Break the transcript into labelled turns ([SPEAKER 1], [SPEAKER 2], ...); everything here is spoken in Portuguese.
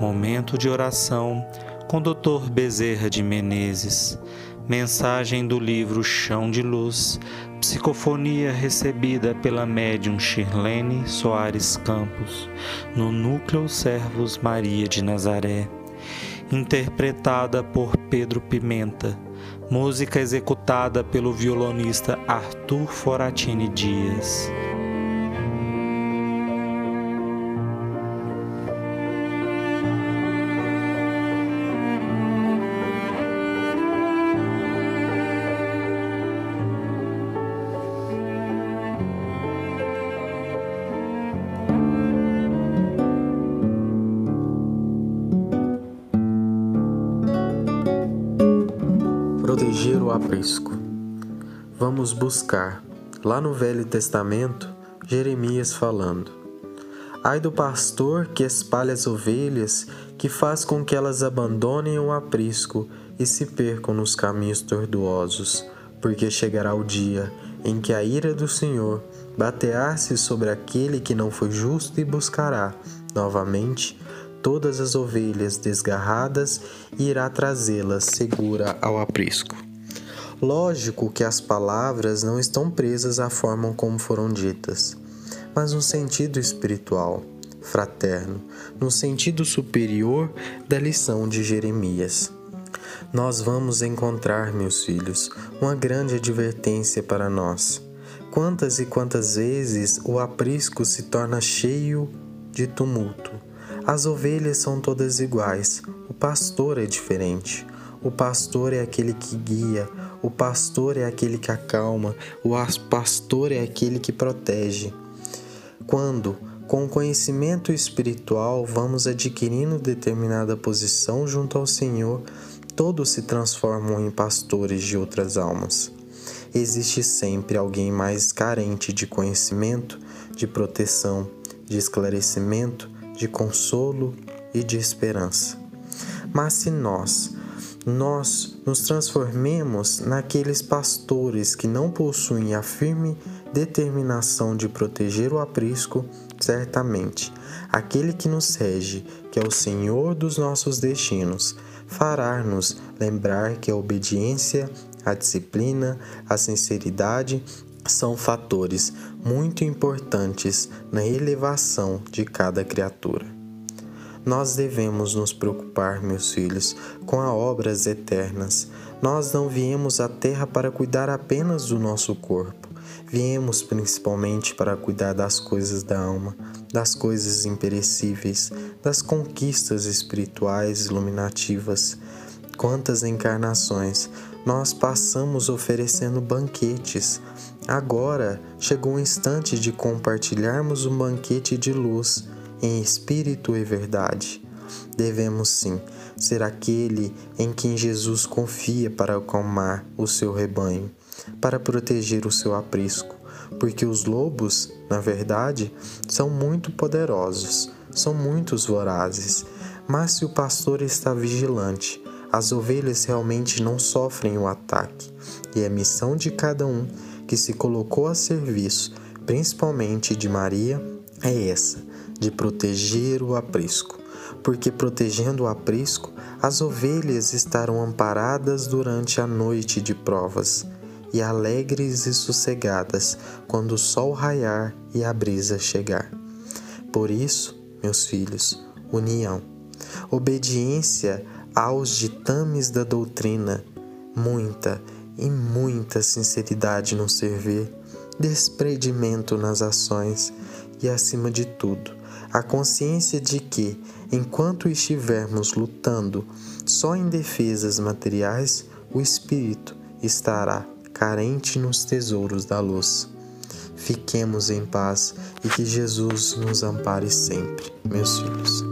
[SPEAKER 1] Momento de oração com Dr. Bezerra de Menezes. Mensagem do livro Chão de Luz. Psicofonia recebida pela médium Shirlene Soares Campos, no Núcleo Servos Maria de Nazaré. Interpretada por Pedro Pimenta. Música executada pelo violonista Arthur Foratini Dias.
[SPEAKER 2] Proteger o aprisco. Vamos buscar, lá no Velho Testamento, Jeremias falando: Ai do pastor que espalha as ovelhas, que faz com que elas abandonem o aprisco e se percam nos caminhos tortuosos, porque chegará o dia em que a ira do Senhor batear-se sobre aquele que não foi justo e buscará, novamente, todas as ovelhas desgarradas e irá trazê-las segura ao aprisco. Lógico que as palavras não estão presas à forma como foram ditas, mas no sentido espiritual, fraterno, no sentido superior da lição de Jeremias. Nós vamos encontrar, meus filhos, uma grande advertência para nós. Quantas e quantas vezes o aprisco se torna cheio de tumulto as ovelhas são todas iguais, o pastor é diferente. O pastor é aquele que guia, o pastor é aquele que acalma, o pastor é aquele que protege. Quando, com conhecimento espiritual, vamos adquirindo determinada posição junto ao Senhor, todos se transformam em pastores de outras almas. Existe sempre alguém mais carente de conhecimento, de proteção, de esclarecimento, de consolo e de esperança. Mas se nós, nós nos transformemos naqueles pastores que não possuem a firme determinação de proteger o aprisco, certamente aquele que nos rege, que é o Senhor dos nossos destinos, fará-nos lembrar que a obediência, a disciplina, a sinceridade são fatores muito importantes na elevação de cada criatura. Nós devemos nos preocupar, meus filhos, com as obras eternas. Nós não viemos à Terra para cuidar apenas do nosso corpo. Viemos principalmente para cuidar das coisas da alma, das coisas imperecíveis, das conquistas espirituais iluminativas. Quantas encarnações nós passamos oferecendo banquetes, Agora chegou o instante de compartilharmos um banquete de luz em espírito e verdade. Devemos sim ser aquele em quem Jesus confia para acalmar o seu rebanho, para proteger o seu aprisco, porque os lobos, na verdade, são muito poderosos, são muitos vorazes. Mas se o pastor está vigilante, as ovelhas realmente não sofrem o ataque, e é missão de cada um que se colocou a serviço, principalmente de Maria, é essa, de proteger o aprisco. Porque protegendo o aprisco, as ovelhas estarão amparadas durante a noite de provas, e alegres e sossegadas quando o sol raiar e a brisa chegar. Por isso, meus filhos, união, obediência aos ditames da doutrina, muita e muita sinceridade no servir, desprendimento nas ações e, acima de tudo, a consciência de que, enquanto estivermos lutando só em defesas materiais, o espírito estará carente nos tesouros da luz. Fiquemos em paz e que Jesus nos ampare sempre, meus filhos.